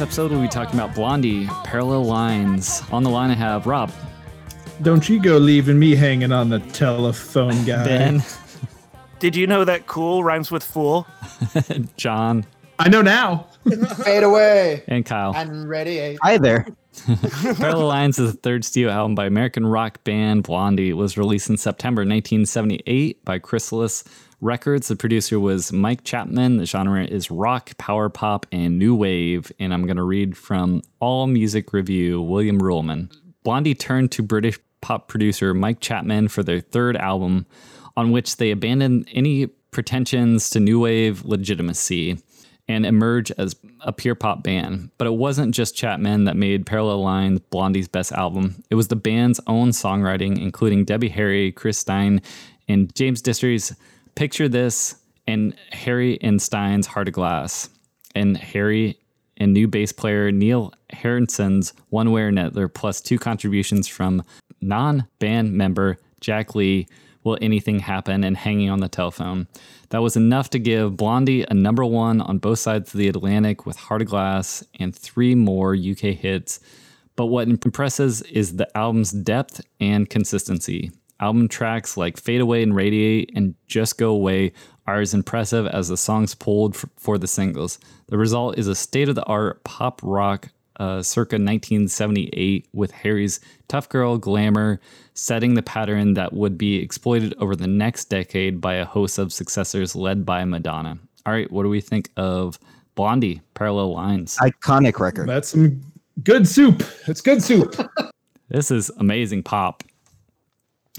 This episode, we'll be talking about Blondie, Parallel Lines. On the line, I have Rob, Don't you go leaving me hanging on the telephone, guy. Ben, Did you know that cool rhymes with fool? John, I know now. Fade away. and Kyle. I'm ready. Hi there. Parallel Lines is the third studio album by American rock band Blondie. It was released in September 1978 by Chrysalis Records. The producer was Mike Chapman. The genre is rock, power pop, and new wave. And I'm going to read from All Music Review, William Ruhlmann. Blondie turned to British pop producer Mike Chapman for their third album, on which they abandoned any pretensions to new wave legitimacy and emerge as a pure pop band. But it wasn't just Chapman that made Parallel Lines Blondie's best album. It was the band's own songwriting, including Debbie Harry, Chris Stein, and James Destri's Picture This and Harry and Stein's Heart of Glass. And Harry and new bass player Neil Harrison's One Way or Another, plus two contributions from non band member Jack Lee, Will Anything Happen, and Hanging on the Telephone. That was enough to give Blondie a number one on both sides of the Atlantic with Heart of Glass and three more UK hits. But what impresses is the album's depth and consistency. Album tracks like Fade Away and Radiate and Just Go Away are as impressive as the songs pulled f- for the singles. The result is a state of the art pop rock uh, circa 1978 with Harry's tough girl glamour setting the pattern that would be exploited over the next decade by a host of successors led by Madonna. All right, what do we think of Blondie, Parallel Lines? Iconic record. That's some good soup. It's good soup. This is amazing pop.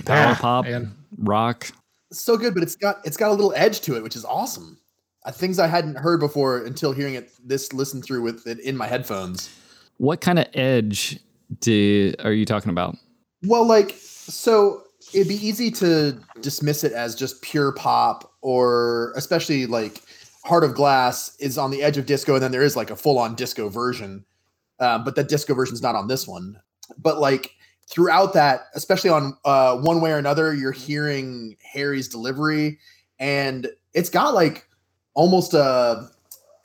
Power Ah, pop, man. rock. So good, but it's got it's got a little edge to it, which is awesome. Uh, things I hadn't heard before until hearing it this listen through with it in my headphones. What kind of edge do, are you talking about? Well, like so it'd be easy to dismiss it as just pure pop or especially like Heart of Glass is on the edge of disco and then there is like a full on disco version. Uh, but that disco version's not on this one. But like throughout that, especially on uh, one way or another, you're hearing Harry's delivery and it's got like almost a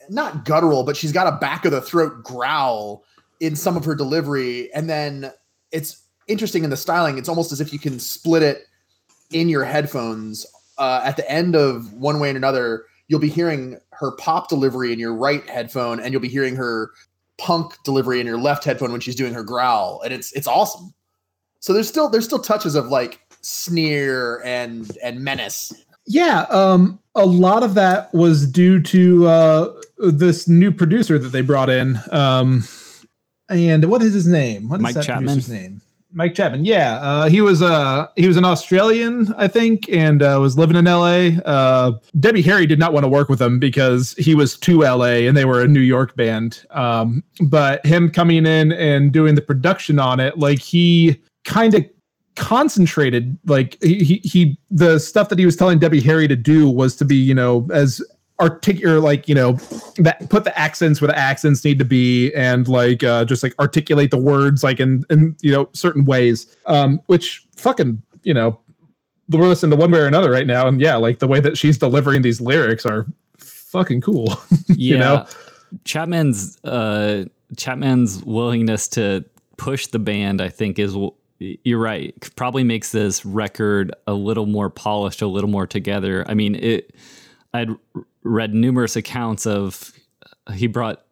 not guttural, but she's got a back of the throat growl in some of her delivery. And then it's interesting in the styling. It's almost as if you can split it in your headphones. Uh, at the end of one way and another, you'll be hearing her pop delivery in your right headphone, and you'll be hearing her punk delivery in your left headphone when she's doing her growl, and it's it's awesome. So there's still there's still touches of like sneer and and menace. Yeah, um, a lot of that was due to uh, this new producer that they brought in. Um, and what is his name? What is Mike that Chapman? producer's name? Mike Chapman. Yeah, uh, he was uh, he was an Australian, I think, and uh, was living in L.A. Uh, Debbie Harry did not want to work with him because he was too L.A. and they were a New York band. Um, but him coming in and doing the production on it, like he kind of concentrated like he, he he the stuff that he was telling Debbie Harry to do was to be you know as articulate like you know that put the accents where the accents need to be and like uh just like articulate the words like in in you know certain ways um which fucking you know we're listening to one way or another right now and yeah like the way that she's delivering these lyrics are fucking cool Yeah. know? Chapman's uh, Chapman's willingness to push the band, I think, is you're right. Probably makes this record a little more polished, a little more together. I mean, it. I'd read numerous accounts of he brought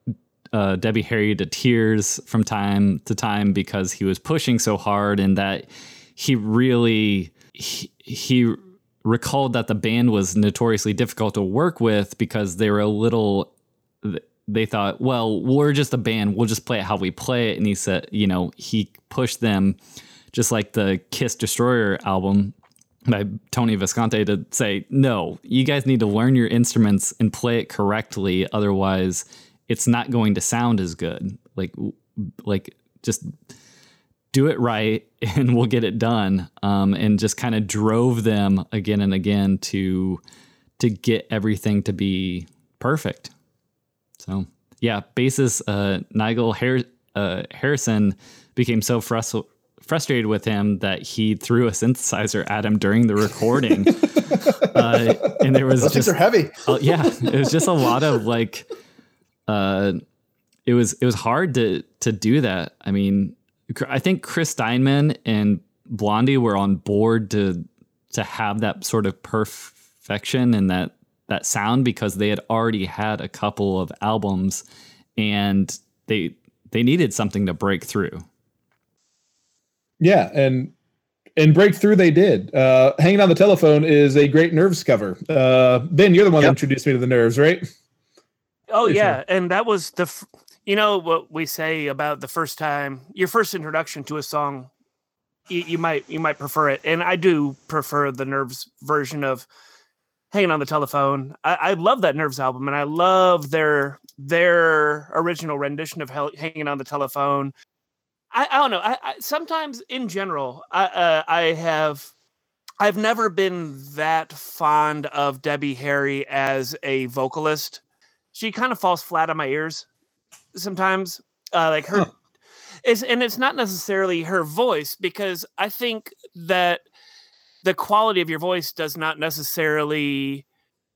uh, Debbie Harry to tears from time to time because he was pushing so hard, and that he really he, he recalled that the band was notoriously difficult to work with because they were a little they thought, well, we're just a band. We'll just play it how we play it. And he said, you know, he pushed them just like the Kiss Destroyer album by Tony Visconti to say, no, you guys need to learn your instruments and play it correctly. Otherwise, it's not going to sound as good. Like, like just do it right and we'll get it done. Um, and just kind of drove them again and again to to get everything to be perfect. So yeah, bassist uh, Nigel Har- uh, Harrison became so frus- frustrated with him that he threw a synthesizer at him during the recording. uh, and there was Those just are heavy. uh, yeah, it was just a lot of like, uh, it was it was hard to to do that. I mean, I think Chris Steinman and Blondie were on board to to have that sort of perfection and that that sound because they had already had a couple of albums and they they needed something to break through. Yeah, and and breakthrough they did. Uh, Hanging on the telephone is a great Nerves cover. Uh, ben, you're the one that introduced me to the Nerves, right? Oh Pretty yeah, and that was the, f- you know what we say about the first time, your first introduction to a song. You, you might you might prefer it, and I do prefer the Nerves version of "Hanging on the Telephone." I, I love that Nerves album, and I love their their original rendition of Hel- "Hanging on the Telephone." I, I don't know. I, I sometimes, in general, I uh, I have I've never been that fond of Debbie Harry as a vocalist she kind of falls flat on my ears sometimes uh, like her Huh. it's and it's not necessarily her voice because i think that the quality of your voice does not necessarily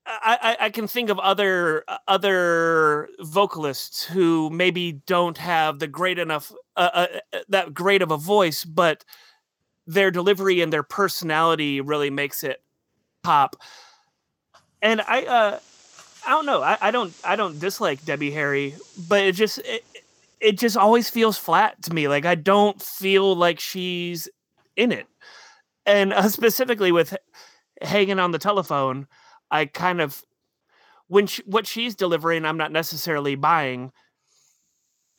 I, I, can think of other uh, other vocalists who maybe don't have the great enough uh, uh, uh, that great of a voice, but their delivery and their personality really makes it pop. And I uh, I don't know. I, I don't I don't dislike Debbie Harry, but it just it, it just always feels flat to me. Like I don't feel like she's in it. And uh, specifically with hanging on the telephone, I kind of when she, what she's delivering, I'm not necessarily buying.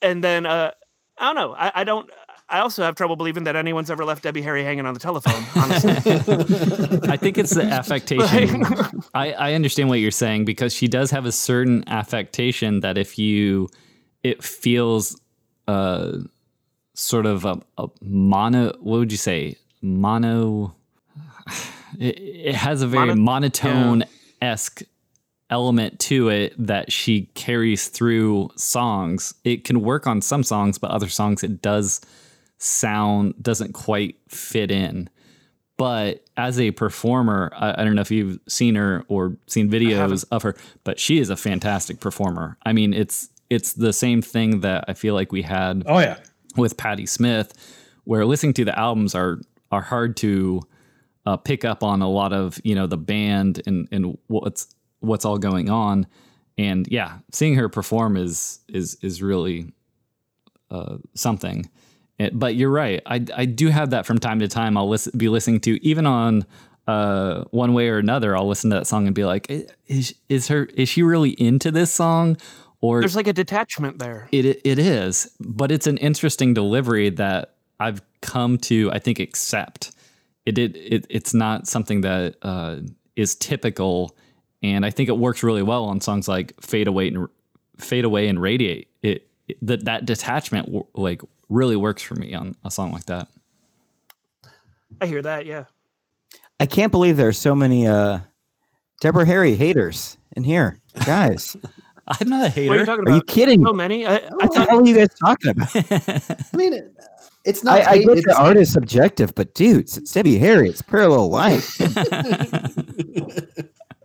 And then uh, I don't know. I, I don't. I also have trouble believing that anyone's ever left Debbie Harry hanging on the telephone. Honestly, I think it's the affectation. I, I understand what you're saying because she does have a certain affectation that if you, it feels uh, sort of a, a mono, what would you say? Mono, it, it has a very Mono- monotone esque element to it that she carries through songs. It can work on some songs, but other songs it does sound, doesn't quite fit in but as a performer, I, I don't know if you've seen her or seen videos of her, but she is a fantastic performer. I mean, it's it's the same thing that I feel like we had Oh yeah. with Patti Smith, where listening to the albums are are hard to uh, pick up on a lot of you know the band and and what's what's all going on, and yeah, seeing her perform is is is really uh, something. It- but you're right. I I do have that from time to time. I'll listen, be listening to even on uh, one way or another. I'll listen to that song and be like, is is her is she really into this song? Or there's like a detachment there. it it is, but it's an interesting delivery that I've come to I think accept. It it, it it's not something that uh, is typical, and I think it works really well on songs like "Fade Away" and "Fade Away" and "Radiate." It, it that that detachment w- like really works for me on a song like that. I hear that. Yeah. I can't believe there are so many uh, Deborah Harry haters in here, guys. I'm not a What are you hater. talking Are you kidding? So many. I, I What the hell are you guys talking about? I mean, it- it's not. I, I get the it's- art is subjective, but dude, it's Debbie Harry. It's parallel life.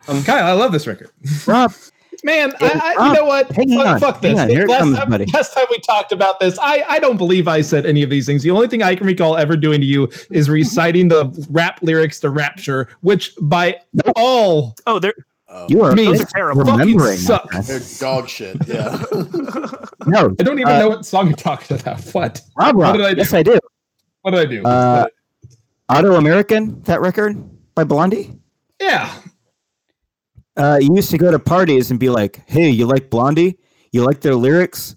Um, Kyle, I love this record. Rob, Man, Hey, I, I, Rob, you know what? hang fuck, on, fuck hang this. on, last, comes, time, last time we talked about this, I, I don't believe I said any of these things. The only thing I can recall ever doing to you is reciting the rap lyrics to Rapture, which by all Oh, there. Oh, you are Me, those are terrible. remembering. suck. they're dog shit. Yeah. No, I don't even Uh, know what song you're talking about. What? Rob, What Rob. did I do? Yes, I do. What did I do? Uh, Autoamerican, that record by Blondie. yeah. Uh, you used to go to parties and be like, "Hey, you like Blondie?" You like their lyrics?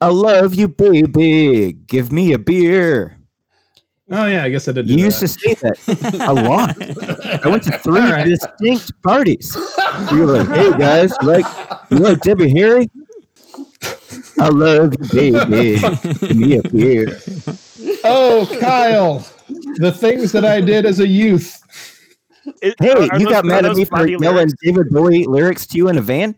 I love you, baby. Give me a beer. Oh yeah, I guess I did. You used that. to say that a lot. I went to three right. distinct parties. You were like, "Hey guys, you like you like Debbie Harry? I love you, baby. Give me a beer." Oh, Kyle, the things that I did as a youth. It- Hey, are- are you those- got mad at me for Blondie yelling? David Bowie lyrics to you in a van.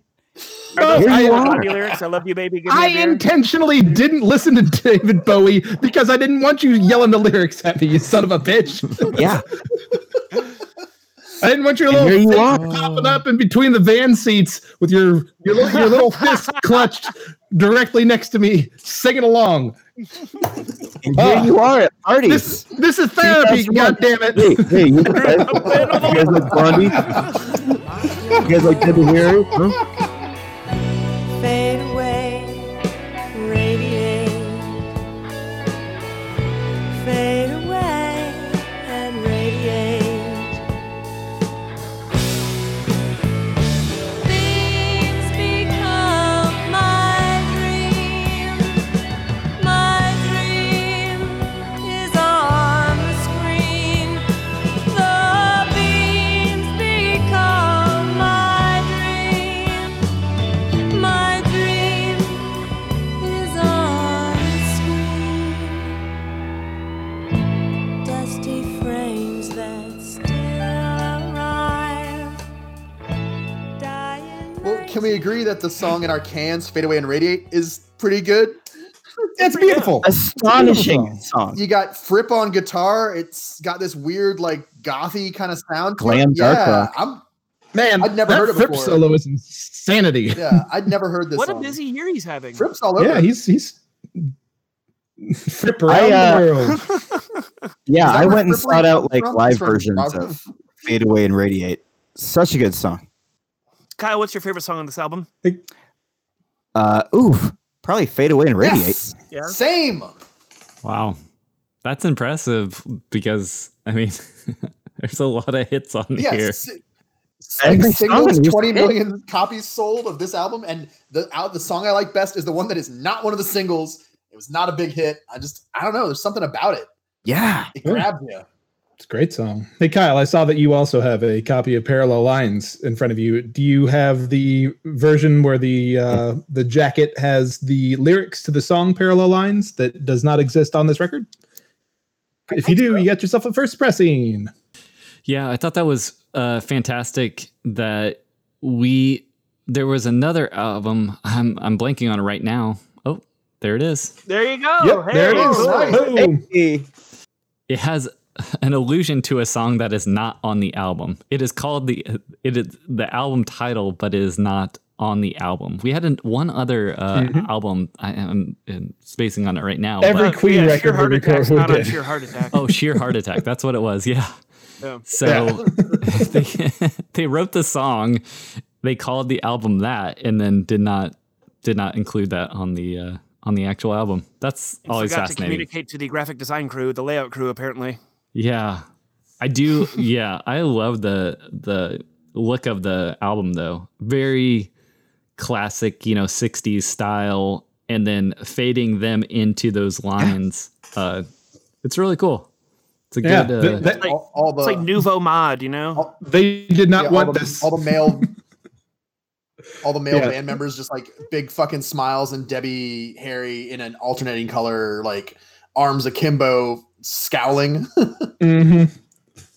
Are those Here you are. lyrics? I love you, baby. Give me I a intentionally didn't listen to David Bowie because I didn't want you yelling the lyrics at me, you son of a bitch. Yeah, I didn't want your And little here you face are. popping up in between the van seats with your your little, your little fist clutched directly next to me, singing along. and here Ah. you are at parties. This this is therapy. God damn Hey, it! hey, you guys, you guys like Blondie? You guys like Debbie Harry? Huh? Can agree that the song in our cans, Fade Away and Radiate, is pretty good? It's beautiful. Astonishing song. You got Fripp on guitar. It's got this weird, like, gothy kind of sound. to it. Glam dark yeah, rock. I'm, Man, I'd never that heard it Fripp before. solo is insanity. yeah, I'd never heard this What a busy year he's having. Fripp's all over. Yeah, he's he's Fripp around I, uh, the world. Yeah, I where went and Fripp sought out like live versions of Fade Away and Radiate. Such a good song. Kyle, what's your favorite song on this album? Uh, oof, probably Fade Away and Radiate. Yes! Yeah. Same. Wow. That's impressive because, I mean, there's a lot of hits on here. Yes. Every Six singles, song is 20 hit. copies sold of this album, and the out the song I like best is the one that is not one of the singles. It was not a big hit. I just I don't know. There's something about it. Yeah. It Yeah. you. It's a great song. Hey Kyle, I saw that you also have a copy of Parallel Lines in front of you. Do you have the version where the uh, the jacket has the lyrics to the song Parallel Lines that does not exist on this record? If you do, you got yourself a first pressing. Yeah, I thought that was uh, fantastic that we there was another album. I'm I'm blanking on it right now. Oh, there it is. There you go. yep, there it Hey, is. cool. nice. Hey. It has an allusion to a song that is not on the album. It is called the it is the album title, but it is not on the album. We had an, one other uh, Mhm. album. I am spacing on it right now. Every but- Queen yeah, record Sheer we heart record- attack's we not on sheer heart attack. oh, sheer heart attack. That's what it was. Yeah. Yeah. So they they wrote the song, they called the album that, and then did not did not include that on the uh, on the actual album. That's And always forgot to communicate to the graphic design crew, the layout crew, apparently. Yeah, I do. yeah, I love the the look of the album though. Very classic, you know, '60s style, and then fading them into those lines. uh, it's really cool. It's a Yeah, good. th- Uh, that- Like- all, all the It's like nouveau mod, you know? they did not yeah, want all the, this. all the male all the male Yeah. band members just like big fucking smiles and Debbie Harry in an alternating color, like arms akimbo, scowling. hmm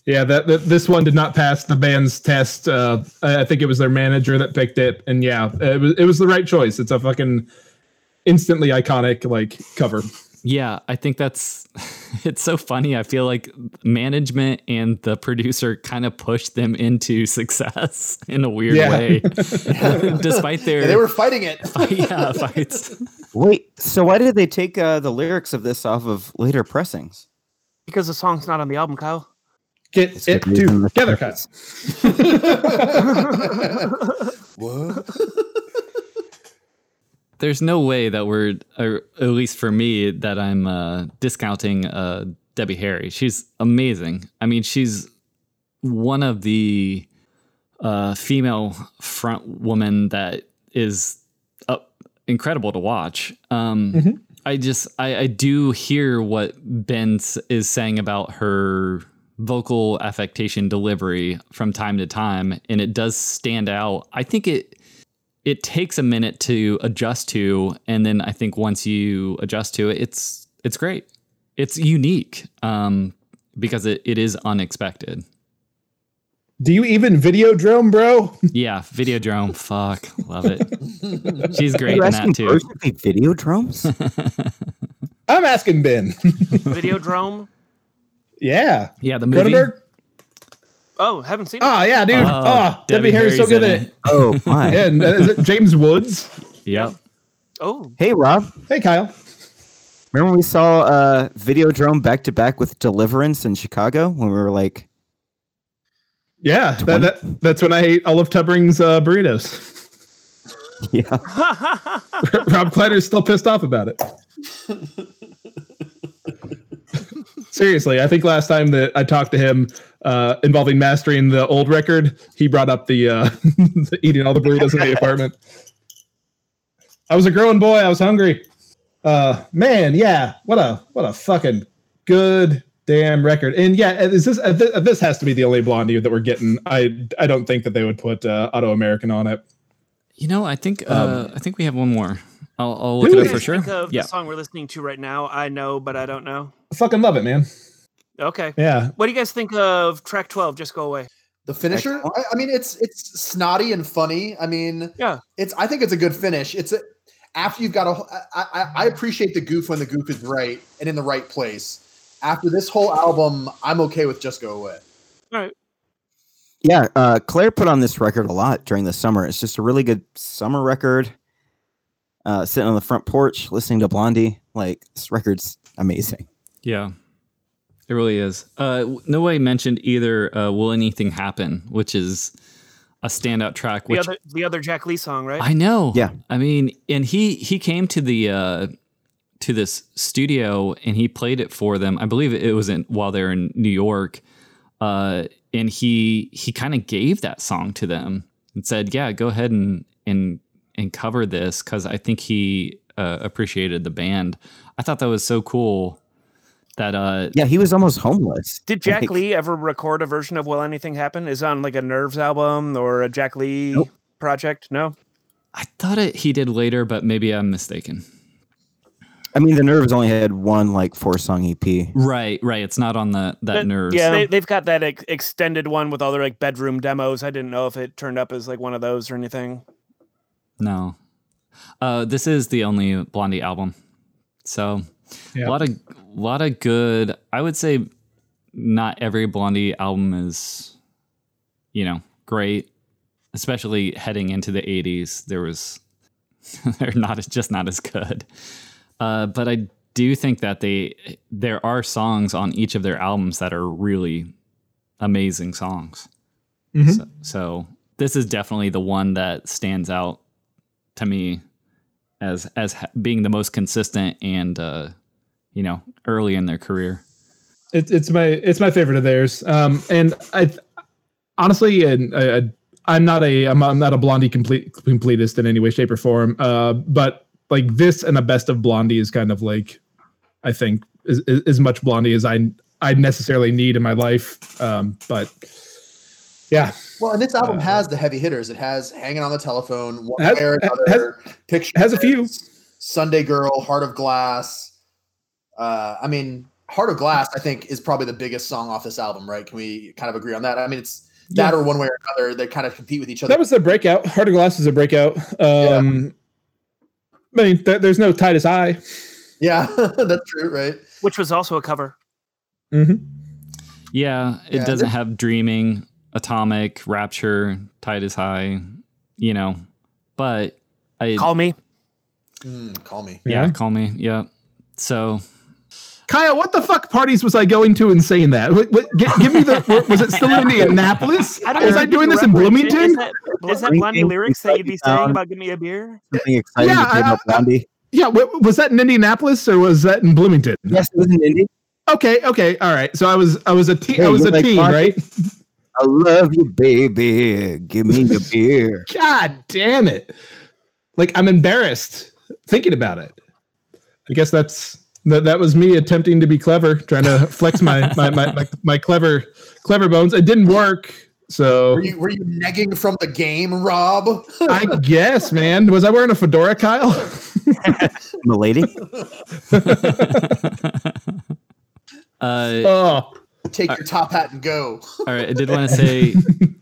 Yeah, that, that this one did not pass the band's test. Uh, I I think it was their manager that picked it, and yeah, it was it was the right choice. It's a fucking instantly iconic like cover. Yeah, I think that's it's so funny. I feel like management and the producer kind of pushed them into success in a weird Yeah. way, despite their Yeah, they were fighting it. yeah fights. Wait, so why did they take uh, the lyrics of this off of later pressings? Because the song's not on the album, Kyle. Get It's it together, the- Kyle. what? There's no way that we're, or at least for me, that I'm uh, discounting uh, Debbie Harry. She's amazing. I mean, she's one of the uh, female front woman that is up incredible to watch. Um, Mhm. I just I, I do hear what Ben is saying about her vocal affectation delivery from time to time, and it does stand out. I think it it takes a minute to adjust to, and then I think once you adjust to it, it's it's great. It's unique um, because it, it is unexpected. Do you even video drone, bro? Yeah, Videodrome, fuck, love it. She's Are great you in asking that too. To video drums? I'm asking Ben. video drone. yeah. Yeah, the movie. Cronenberg? Oh, haven't seen it. Oh, yeah, dude. Oh, Oh, Debbie, Harry's so good at it. oh my! Yeah, and, uh, is it James Woods? Yep. Oh, Hey Rob, Hey, Kyle. remember when we saw uh, Videodrome back to back with Deliverance in Chicago when we were like, Yeah, that, that, that's when I ate all of Tubbering's uh, burritos. yeah, Rob Kleider's still pissed off about it. Seriously, I think last time that I talked to him uh, involving mastering the old record, he brought up the, uh, the eating all the burritos in the apartment. I was a growing boy. I was hungry. Uh, man, yeah, what a what a fucking good damn record. And yeah, is this uh, th- this has to be the only Blondie that we're getting. I I don't think that they would put uh, Autoamerican on it. You know, I think uh, Um, I think we have one more. I'll, I'll look it up for sure. Think of Yeah. the song we're listening to right now. I know, but I don't know. I fucking love it, man. Okay. Yeah, What do you guys think of track 12? Just go away. The finisher, I, I mean, it's it's snotty and funny. I mean, Yeah. it's. I think it's a good finish. It's a, after you've got a. I, I, I appreciate the goof when the goof is right and in the right place. After this whole album, I'm okay with just go away. Right. Yeah. Uh, Claire put on this record a lot during the summer. It's just a really good summer record. Uh, sitting on the front porch listening to Blondie, like this record's amazing. Yeah, it really is. Uh, no way mentioned either. Uh, Will anything happen? Which is a standout track. The other the other Jack Lee song, right? I know. Yeah. I mean, and he he came to the uh, to this studio and he played it for them. I believe it was in while they're in New York. Uh, and he he kind of gave that song to them and said, "Yeah, go ahead and and and cover this because I think he uh, appreciated the band." I thought that was so cool. That uh, Yeah, he was almost homeless. Did Jack Like, Lee ever record a version of Will Anything Happen? Is on like a Nerves album or a Jack Lee Nope. project? No. I thought it he did later, but maybe I'm mistaken. I mean, the Nerves only had one like four song EP. Right, right. It's not on the that But- nerves. Yeah, they, they've got that ex- extended one with all their like bedroom demos. I didn't know if it turned up as like one of those or anything. No. Uh, this is the only Blondie album. So Yeah. a lot of a lot of good. I would say not every Blondie album is, you know, great. Especially heading into the '80s, there was they're not just not as good. Uh, but I do think that they there are songs on each of their albums that are really amazing songs. Mhm. So, so this is definitely the one that stands out to me as as being the most consistent and uh, you know early in their career. It's it's my it's my favorite of theirs. Um, and I honestly, and I, I'm not a I'm, I'm not a Blondie complete completist in any way, shape, or form. Uh, but like this and the best of Blondie is kind of like I think is, is as much Blondie as I I necessarily need in my life. Um, but yeah, Well, and this album Uh, has the heavy hitters. It has "Hanging on the Telephone," "One Has- Way or has- "Picture," has a few. "Sunday Girl," "Heart of Glass." Uh, I mean, "Heart of Glass" I think is probably the biggest song off this album. Right? Can we kind of agree on that? I mean, it's that or "One Way or Another." They kind of compete with each other. that was the breakout. Heart of Glass is a breakout. Um, I mean, th- there's no Tide Is High. yeah, that's true. Right? Which was also a cover. Mm-hmm. Yeah, it Yeah, doesn't have Dreaming, Atomic, Rapture, Tide Is High, you know, but I Call me. Mm, call me. yeah, Yeah. call me yeah. So Kyle, what the fuck parties was I going to and saying that? What, what, gi- give me the. Was it still in Indianapolis? don't Was I doing this in Bloomington? Is that, is that Blondie Blondie lyrics that you'd be saying about "Give me a beer"? Something exciting Yeah, to say I- about Blondie. Yeah, wa- was that in Indianapolis or was that in Bloomington? Yes, it was in Indy. Okay, okay, all right. So I was, I was a teen, Hey, I was a like teen, Blondie? right? I love you, baby. Give me a beer. God damn it! Like I'm embarrassed. thinking about it. I guess that's that, that was me attempting to be clever, trying to flex my my, my, my my clever clever bones. It didn't work. So Were you were you negging from the game, Rob? I guess, man. Was I wearing a fedora, Kyle? Milady. Uh, oh, Take your top hat and go. all right, I did want to say,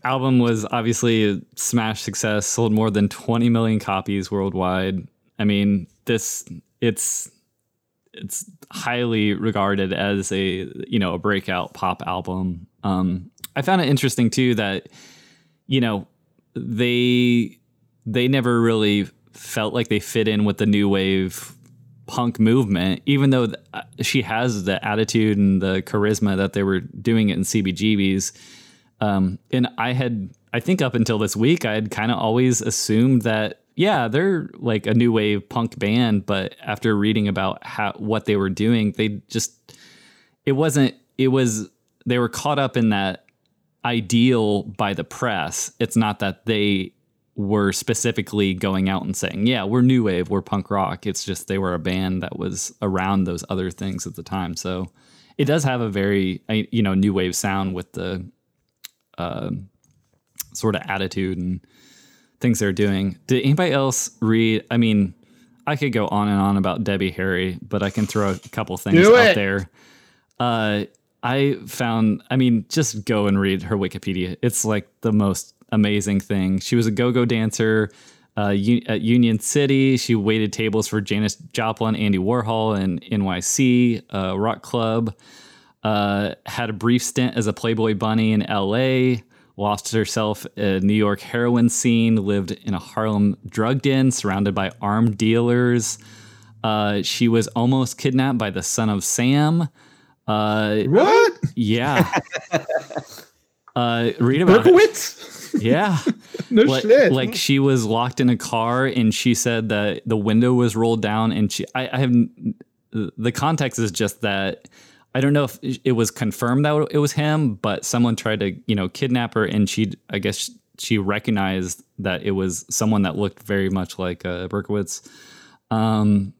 album was obviously a smash success. Sold more than 20 million copies worldwide. I mean, this it's it's highly regarded as a you know a breakout pop album. Um, I found it interesting too that you know they they never really felt like they fit in with the new wave punk movement, even though th- uh, she has the attitude and the charisma that they were doing it in CBGBs. Um, and I had, I think up until this week, I had kind of always assumed that, yeah, they're like a new wave punk band. But after reading about how what they were doing, they just, it wasn't, it was, they were caught up in that ideal by the press. It's not that they were specifically going out and saying, "Yeah, we're new wave, we're punk rock." It's just they were a band that was around those other things at the time. So it does have a very you know new wave sound with the uh, sort of attitude and things they're doing. Did anybody else read? I mean, I could go on and on about Debbie Harry, but I can throw a couple things out there. Uh, I found, I mean, just go and read her Wikipedia. It's like the most amazing thing. She was a go go dancer uh, U- at Union City. She waited tables for Janis Joplin, Andy Warhol, and NYC uh, Rock Club. Uh, had a brief stint as a Playboy bunny in LA. Lost herself in New York heroin scene. Lived in a Harlem drug den surrounded by armed dealers. Uh, she was almost kidnapped by the son of Sam. Uh, what? yeah. uh, read about it. Berkowitz? Yeah. No like, shit. like she was locked in a car and she said that the window was rolled down and she I, I have the context is just that I don't know if it was confirmed that it was him, but someone tried to, you know, kidnap her and she I guess she recognized that it was someone that looked very much like uh, Berkowitz. Um,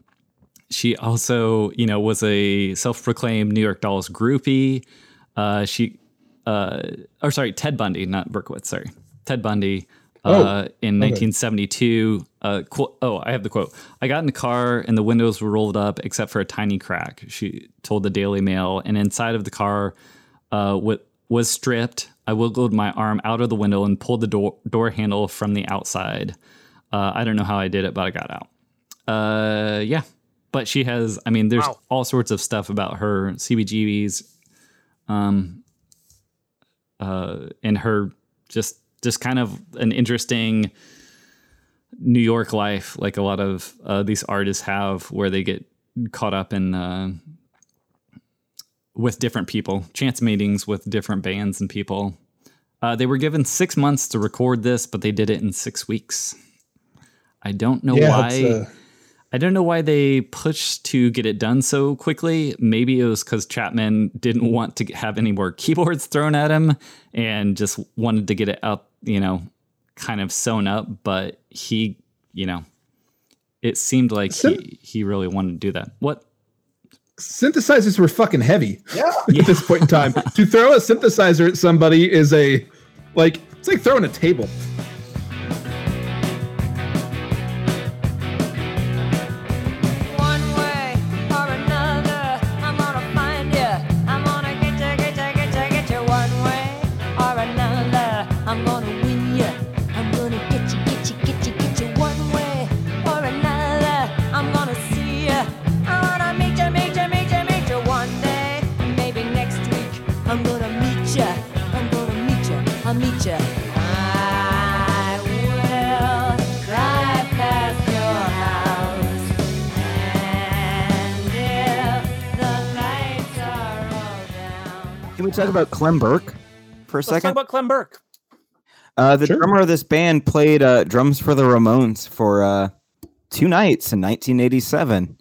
she also, you know, was a self-proclaimed New York Dolls groupie. Uh, she, uh, or sorry, Ted Bundy, not Berkowitz. Sorry, Ted Bundy. Uh, in 1972, uh, qu- oh, I have the quote. I got in the car and the windows were rolled up except for a tiny crack. She told the Daily Mail, and inside of the car, uh, what was stripped. I wiggled my arm out of the window and pulled the door door handle from the outside. Uh, I don't know how I did it, but I got out. Uh, yeah, but she has. I mean, there's Wow. all sorts of stuff about her CBGBs, um, uh, and her just just kind of an interesting New York life, like a lot of uh, these artists have, where they get caught up in uh, with different people, chance meetings with different bands and people. Uh, they were given six months to record this, but they did it in six weeks. I don't know yeah, why. uh, I don't know why they pushed to get it done so quickly. Maybe it was because Chapman didn't want to have any more keyboards thrown at him and just wanted to get it out, you know, kind of sewn up. But he, you know, it seemed like he, he really wanted to do that. What? synthesizers were fucking heavy Yeah. at this point in time. to throw a synthesizer at somebody is a like it's like throwing a table. Can we talk about Clem Burke for a Let's talk about Clem Burke. Uh, the Sure. drummer of this band played uh, drums for the Ramones for uh, two nights in 1987.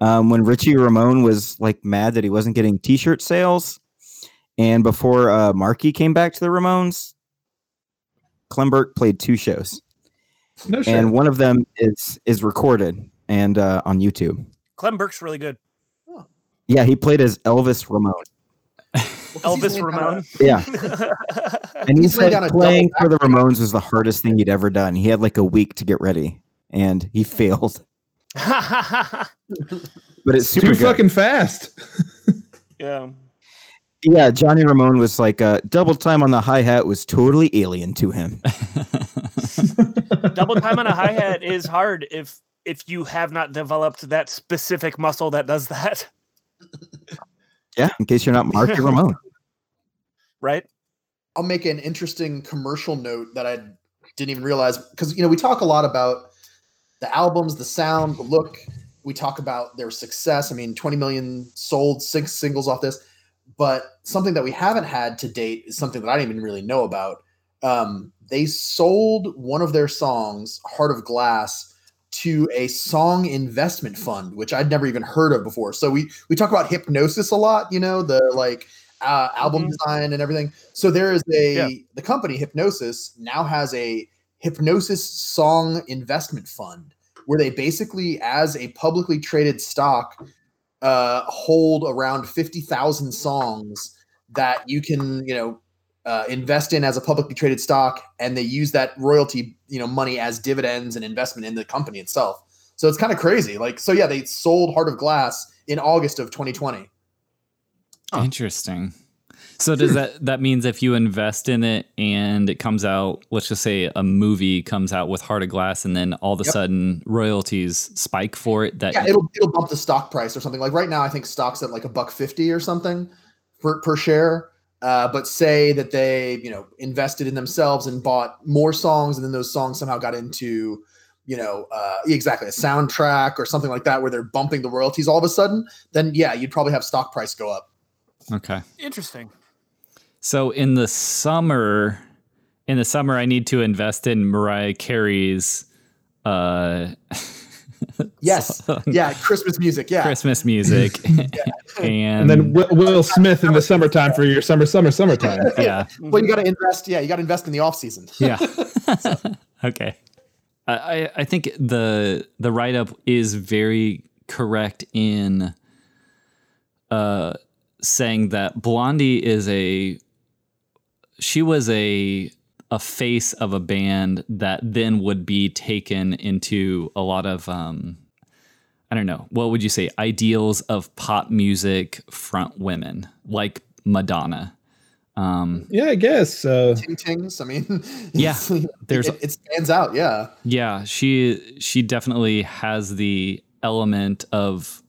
Um, when Richie Ramone was like mad that he wasn't getting T-shirt sales, and before uh, Marky came back to the Ramones, Clem Burke played two shows, No shit. and one of them is is recorded. and uh, on YouTube. Clem Burke's really good. Yeah, he played as Elvis Ramone. Well, 'cause he's Elvis laying down Ramone. Yeah, and he He's laying said playing for the Ramones was the hardest thing he'd ever done. He had like a week to get ready, and he failed. But it's super Too good. fucking fast. yeah. Yeah, Johnny Ramone was like uh, double time on the hi hat was totally alien to him. Double time on a hi hat is hard if if you have not developed that specific muscle that does that. Yeah, in case you're not Marky Ramone. Right? I'll make an interesting commercial note that I didn't even realize because you know we talk a lot about the albums, the sound, the look. We talk about their success. I mean, 20 million sold, six singles off this. But something that we haven't had to date is something that I didn't even really know about. Um, they sold one of their songs, Heart of Glass, to a song investment fund, which I'd never even heard of before. So we we talk about hipgnosis a lot, you know, the like uh, album Mhm. design and everything. So there is a Yeah. the company Hipgnosis now has a Hipgnosis song investment fund where they basically, as a publicly traded stock, uh, hold around fifty thousand songs that you can, you know, uh, invest in as a publicly traded stock, and they use that royalty, you know, money as dividends and investment in the company itself. So it's kind of crazy. Like, so yeah, they sold Heart of Glass in August of 2020. Interesting. So does that that means if you invest in it and it comes out, let's just say a movie comes out with Heart of Glass, and then all of a Yep. sudden royalties spike for it. That Yeah, it'll it'll bump the stock price or something. Like right now, I think stock's at like a buck fifty or something per per share. Uh, but say that they you know invested in themselves and bought more songs, and then those songs somehow got into you know uh, exactly a soundtrack or something like that, where they're bumping the royalties all of a sudden. Then yeah, you'd probably have stock price go up. okay. Interesting. So in the summer, in the summer, I need to invest in Mariah Carey's uh, Yes, yeah, Christmas music. Yeah, Christmas music, and, And then Will, Will Smith in the summertime for your summer, summer, summertime. yeah, well, you got to invest. Yeah, you got to invest in the off season. yeah. okay. I, I I think the the write up is very correct in uh saying that Blondie is a she was a a face of a band that then would be taken into a lot of um I don't know, what would you say, ideals of pop music front women like Madonna. Um Yeah, I guess. Uh, Ting tings. I mean, Yeah, there's- it, it stands out. Yeah. Yeah, she she definitely has the element of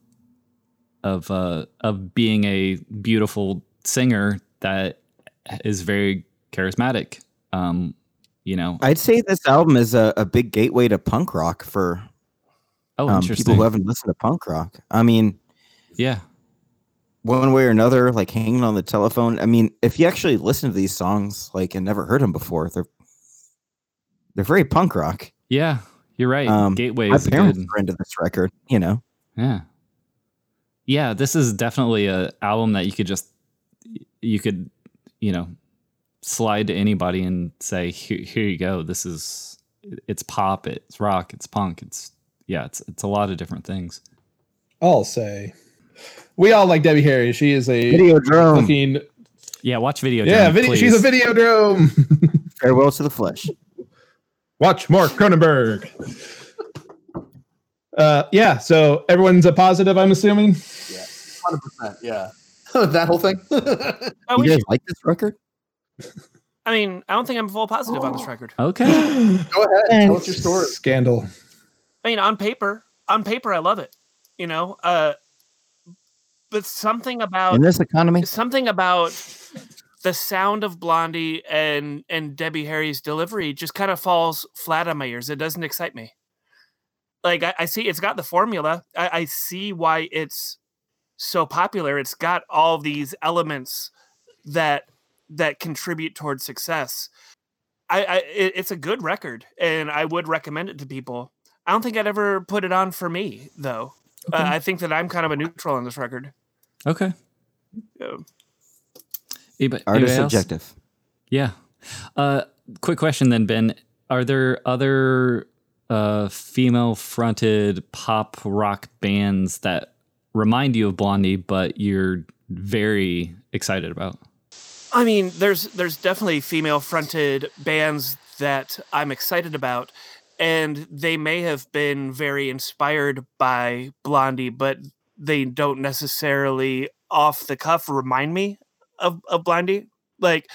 of uh of being a beautiful singer that is very charismatic. Um, you know. I'd say this album is a, a big gateway to punk rock for Oh, um, people who haven't listened to punk rock. I mean, yeah. one way or another, like hanging on the telephone. I mean, if you actually listen to these songs, like and never heard them before, they're they're very punk rock. Yeah. You're right. Um, Gateway My parents good. were into this record, you know. Yeah. Yeah, this is definitely a album that you could just you could, you know, slide to anybody and say, here, here you go. This is it's pop, it's rock, it's punk, it's yeah, it's it's a lot of different things. I'll say. We all like Debbie Harry. She is a Videodrome. fucking Yeah, watch video. yeah. Drum, Video, she's a video videodrome. Farewell to the flesh. Watch more Cronenberg. Uh, yeah. So everyone's a positive. I'm assuming. Hundred percent. Yeah. that whole thing. You guys like this record? I mean, I don't think I'm full positive on this record. Okay. Go ahead. Tell us your story. Scandal. I mean, on paper, on paper, I love it. You know, uh, but something about In this economy, something about the sound of Blondie and and Debbie Harry's delivery just kind of falls flat on my ears. It doesn't excite me. Like I, I see, it's got the formula. I, I see why it's so popular. It's got all these elements that that contribute towards success. I, I it, it's a good record, and I would recommend it to people. I don't think I'd ever put it on for me, though. Uh, I think that I'm kind of a neutral on this record. Okay. Yeah. Anybody- artist anybody else? subjective. Yeah. Uh, quick question then, Ben. Are there other uh, female fronted pop rock bands that remind you of Blondie, but you're very excited about? I mean, there's there's definitely female fronted bands that I'm excited about, and they may have been very inspired by Blondie, but they don't necessarily off the cuff remind me of, of Blondie. Like,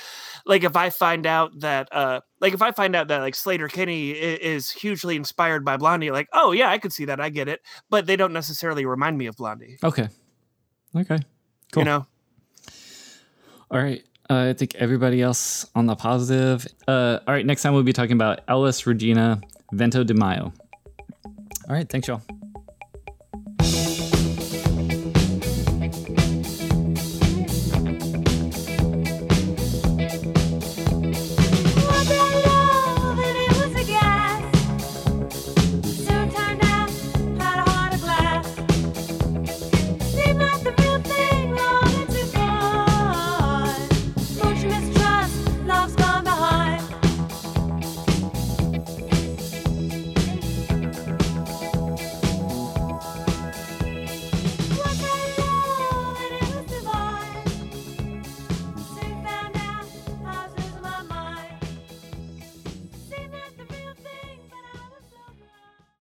like if I find out that, uh, like if I find out that like Sleater-Kinney i- is hugely inspired by Blondie, like, oh yeah, I could see that, I get it, but they don't necessarily remind me of Blondie. Okay. Okay. Cool. You know, All right. Uh, I think everybody else on the positive. Uh, all right. Next time we'll be talking about Elis Regina Vento de Maio. All right. Thanks, y'all.